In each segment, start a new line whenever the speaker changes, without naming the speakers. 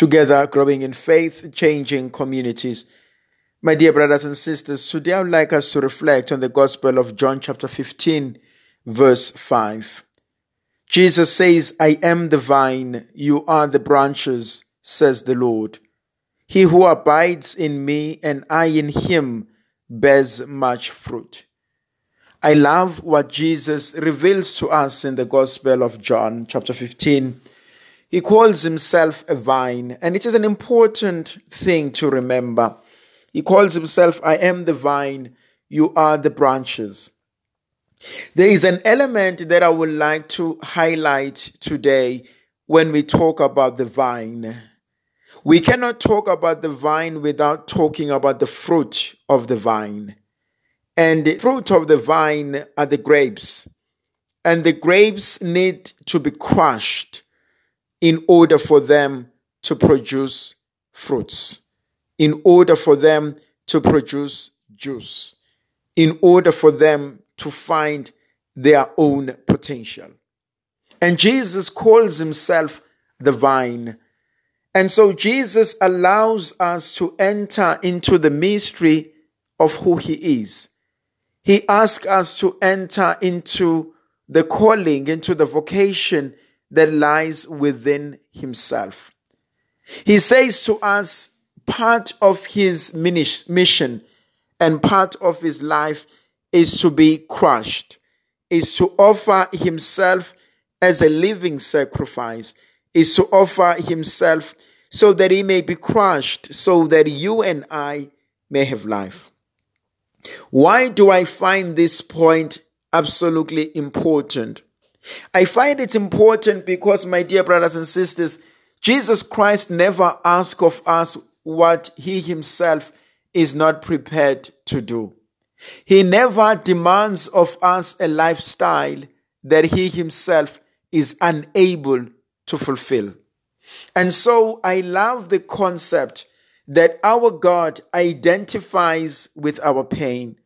together growing in faith, changing communities. My dear brothers and sisters, today I would like us to reflect on the Gospel of John, chapter 15, verse 5. Jesus says, I am the vine, you are the branches, says the Lord. He who abides in me and I in him bears much fruit. I love what Jesus reveals to us in the Gospel of John, chapter 15. He calls himself a vine, and it is an important thing to remember. He calls himself, I am the vine, you are the branches. There is an element that I would like to highlight today when we talk about the vine. We cannot talk about the vine without talking about the fruit of the vine. And the fruit of the vine are the grapes. And the grapes need to be crushed in order for them to produce fruits, in order for them to produce juice, in order for them to find their own potential. And Jesus calls himself the vine. And so Jesus allows us to enter into the mystery of who he is. He asks us to enter into the calling, into the vocation that lies within himself. He says to us, part of his mission and part of his life is to be crushed, is to offer himself as a living sacrifice, is to offer himself so that he may be crushed, so that you and I may have life. Why do I find this point absolutely important? I find it important because, my dear brothers and sisters, Jesus Christ never asks of us what he himself is not prepared to do. He never demands of us a lifestyle that he himself is unable to fulfill. And so I love the concept that our God identifies with our pain,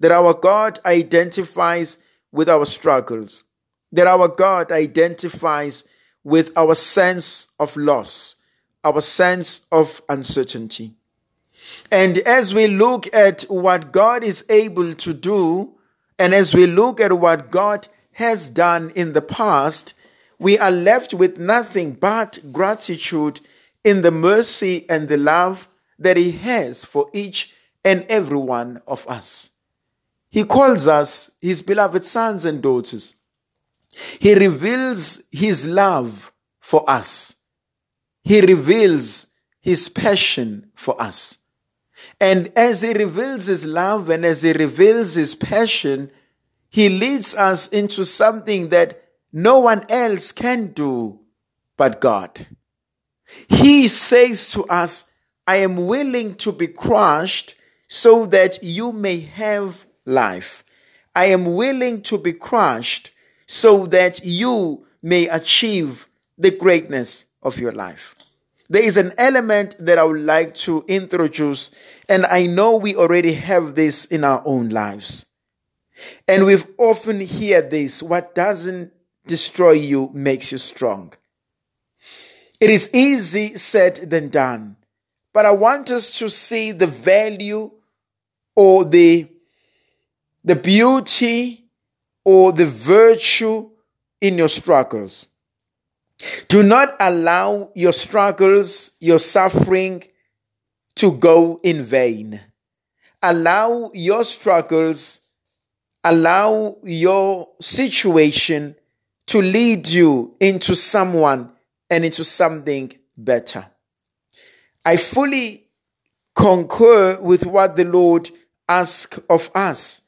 that our God identifies with our struggles, that our God identifies with our sense of loss, our sense of uncertainty. And as we look at what God is able to do, and as we look at what God has done in the past, we are left with nothing but gratitude in the mercy and the love that He has for each and every one of us. He calls us His beloved sons and daughters. He reveals His love for us. He reveals His passion for us. And as He reveals His love and as He reveals His passion, He leads us into something that no one else can do but God. He says to us, I am willing to be crushed so that you may have life. I am willing to be crushed so that you may achieve the greatness of your life. There is an element that I would like to introduce, and I know we already have this in our own lives. And we've often heard this what doesn't destroy you makes you strong. It is easy said than done, but I want us to see the value or the, the beauty or the virtue in your struggles. Do not allow your struggles, your suffering to go in vain. Allow your struggles, allow your situation to lead you into someone and into something better. I fully concur with what the Lord asks of us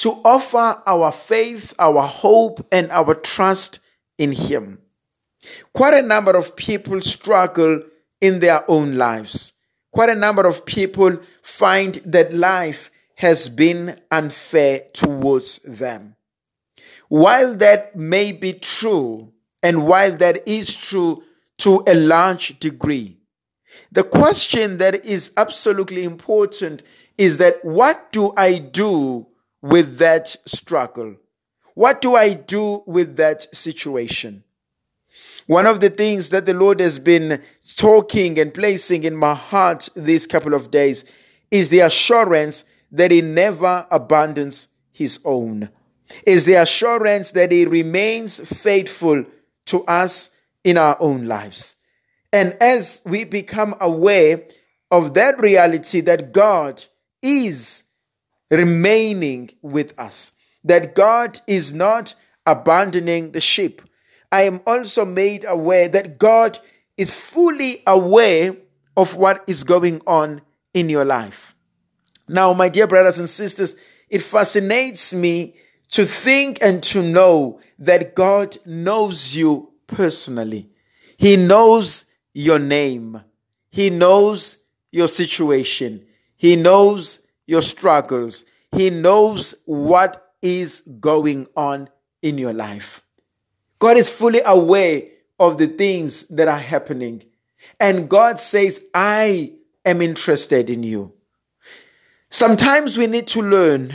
to offer our faith, our hope, and our trust in Him. Quite a number of people struggle in their own lives. Quite a number of people find that life has been unfair towards them. While that may be true, and while that is true to a large degree, the question that is absolutely important is that what do I do with that struggle? What do I do with that situation? One of the things that the Lord has been talking and placing in my heart these couple of days is the assurance that He never abandons His own, is the assurance that He remains faithful to us in our own lives. And as we become aware of that reality that God is remaining with us, that God is not abandoning the sheep, I am also made aware that God is fully aware of what is going on in your life. Now, my dear brothers and sisters, it fascinates me to think and to know that God knows you personally. He knows your name. He knows your situation. He knows your struggles. He knows what is going on in your life. God is fully aware of the things that are happening. And God says, I am interested in you. Sometimes we need to learn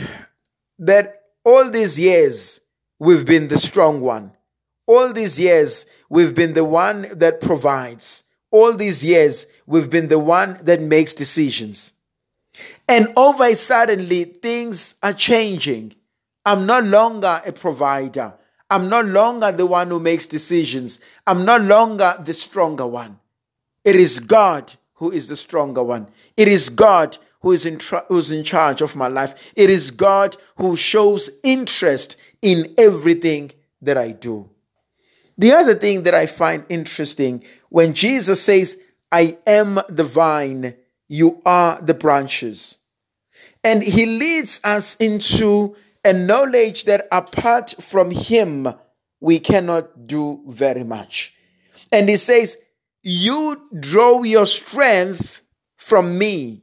that all these years we've been the strong one. All these years we've been the one that provides. All these years we've been the one that makes decisions. And all over suddenly things are changing. I'm no longer a provider. I'm no longer the one who makes decisions. I'm no longer the stronger one. It is God who is the stronger one. It is God who is in tra- who's in charge of my life. It is God who shows interest in everything that I do. The other thing that I find interesting when Jesus says, I am the vine, you are the branches. And he leads us into a knowledge that apart from him, we cannot do very much. And he says, You draw your strength from me.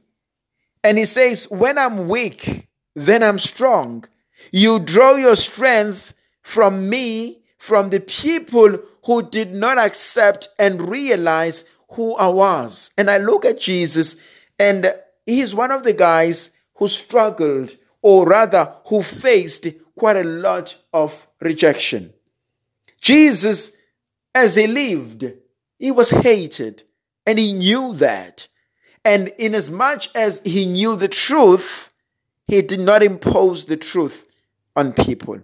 And he says, When I'm weak, then I'm strong. You draw your strength from me, from the people who did not accept and realize who I was. And I look at Jesus, and he's one of the guys who struggled or rather who faced quite a lot of rejection. Jesus, as he lived, he was hated and he knew that. And inasmuch as he knew the truth, he did not impose the truth on people.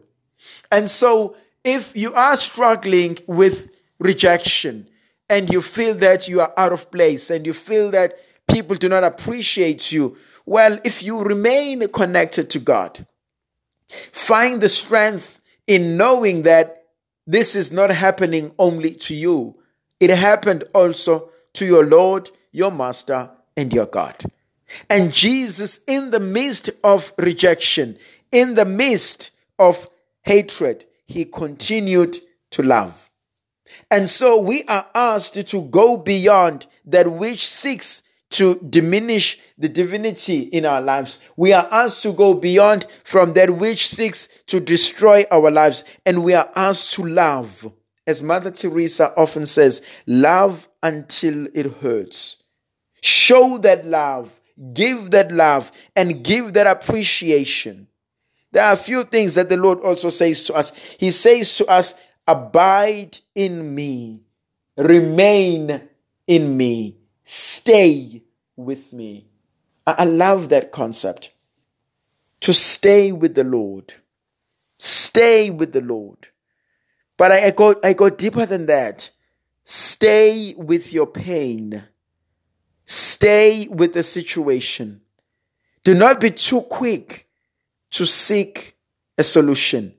And so, if you are struggling with rejection and you feel that you are out of place and you feel that people do not appreciate you, well, if you remain connected to God, find the strength in knowing that this is not happening only to you, it happened also to your Lord, your Master, and your God. And Jesus, in the midst of rejection, in the midst of hatred, he continued to love. And so we are asked to go beyond that which seeks to diminish the divinity in our lives. We are asked to go beyond from that which seeks to destroy our lives, and we are asked to love. As Mother Teresa often says, love until it hurts. Show that love, give that love, and give that appreciation. There are a few things that the Lord also says to us. He says to us, Abide in me, remain in me stay with me. I love that concept. To stay with the Lord. Stay with the Lord. But I, I, go I go deeper than that. Stay with your pain. Stay with the situation. Do not be too quick to seek a solution.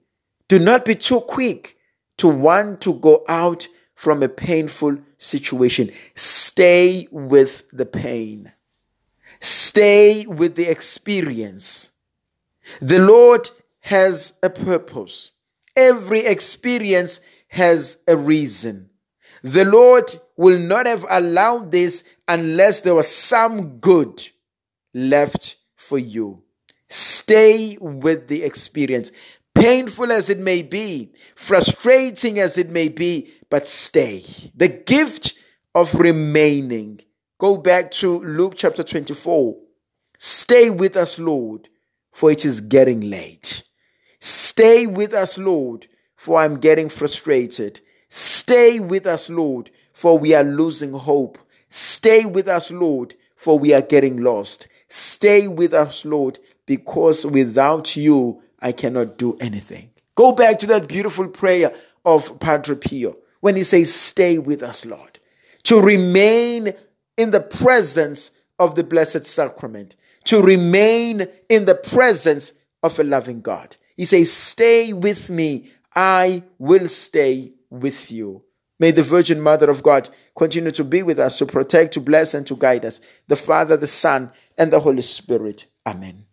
Do not be too quick to want to go out from a painful situation. Stay with the pain. Stay with the experience. The Lord has a purpose. Every experience has a reason. The Lord will not have allowed this unless there was some good left for you. Stay with the experience. Painful as it may be, frustrating as it may be, but stay. The gift of remaining. Go back to Luke chapter 24. Stay with us, Lord, for it is getting late. Stay with us, Lord, for I'm getting frustrated. Stay with us, Lord, for we are losing hope. Stay with us, Lord, for we are getting lost. Stay with us, Lord, because without you, I cannot do anything. Go back to that beautiful prayer of Padre Pio when he says, Stay with us, Lord, to remain in the presence of the Blessed Sacrament, to remain in the presence of a loving God. He says, Stay with me, I will stay with you. May the Virgin Mother of God continue to be with us, to protect, to bless, and to guide us. The Father, the Son, and the Holy Spirit. Amen.